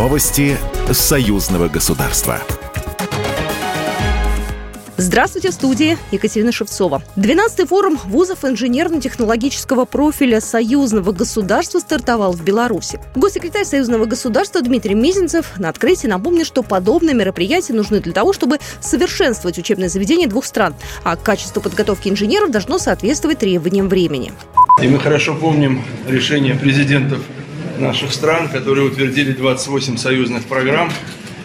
Новости союзного государства. Здравствуйте, в студии Екатерина Шевцова. 12-й форум вузов инженерно-технологического профиля союзного государства стартовал в Беларуси. Госсекретарь союзного государства Дмитрий Мизинцев на открытии напомнил, что подобные мероприятия нужны для того, чтобы совершенствовать учебные заведения двух стран, а качество подготовки инженеров должно соответствовать требованиям времени. И мы хорошо помним решение президентов наших стран, которые утвердили 28 союзных программ.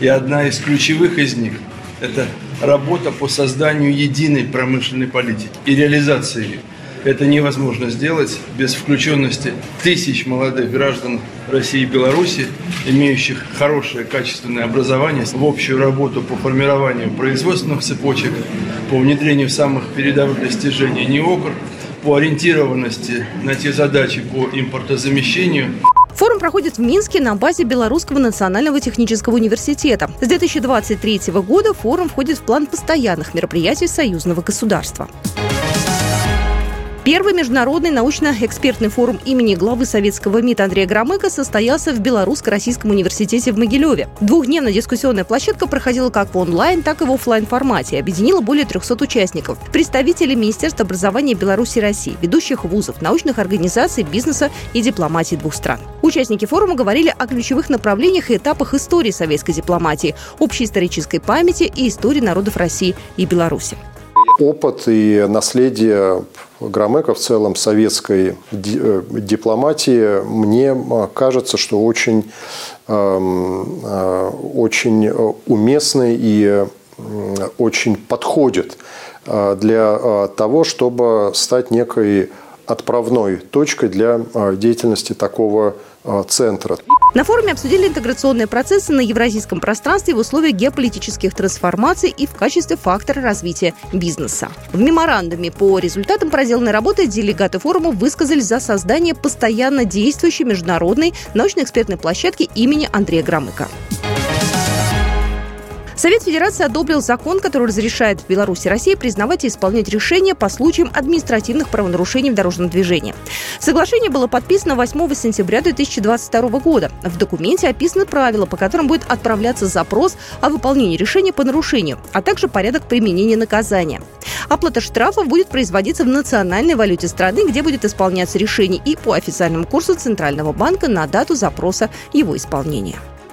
И одна из ключевых из них – это работа по созданию единой промышленной политики и реализации ее. Это невозможно сделать без включенности тысяч молодых граждан России и Беларуси, имеющих хорошее качественное образование, в общую работу по формированию производственных цепочек, по внедрению самых передовых достижений НИОКР, по ориентированности на те задачи по импортозамещению. Форум проходит в Минске на базе Белорусского национального технического университета. С 2023 года форум входит в план постоянных мероприятий союзного государства. Первый международный научно-экспертный форум имени главы советского МИД Андрея Громыка состоялся в Белорусско-Российском университете в Могилеве. Двухдневная дискуссионная площадка проходила как в онлайн, так и в офлайн формате. Объединила более 300 участников. Представители Министерств образования Беларуси и России, ведущих вузов, научных организаций, бизнеса и дипломатии двух стран. Участники форума говорили о ключевых направлениях и этапах истории советской дипломатии, общей исторической памяти и истории народов России и Беларуси. Опыт и наследие Громыка в целом советской э, дипломатии, мне кажется, что очень, эм, э, очень уместный и очень подходит э, для того, чтобы стать некой отправной точкой для деятельности такого центра. На форуме обсудили интеграционные процессы на евразийском пространстве в условиях геополитических трансформаций и в качестве фактора развития бизнеса. В меморандуме по результатам проделанной работы делегаты форума высказались за создание постоянно действующей международной научно-экспертной площадки имени Андрея Громыка. Совет Федерации одобрил закон, который разрешает в Беларуси России признавать и исполнять решения по случаям административных правонарушений в дорожном движении. Соглашение было подписано 8 сентября 2022 года. В документе описаны правила, по которым будет отправляться запрос о выполнении решения по нарушению, а также порядок применения наказания. Оплата штрафов будет производиться в национальной валюте страны, где будет исполняться решение и по официальному курсу Центрального банка на дату запроса его исполнения.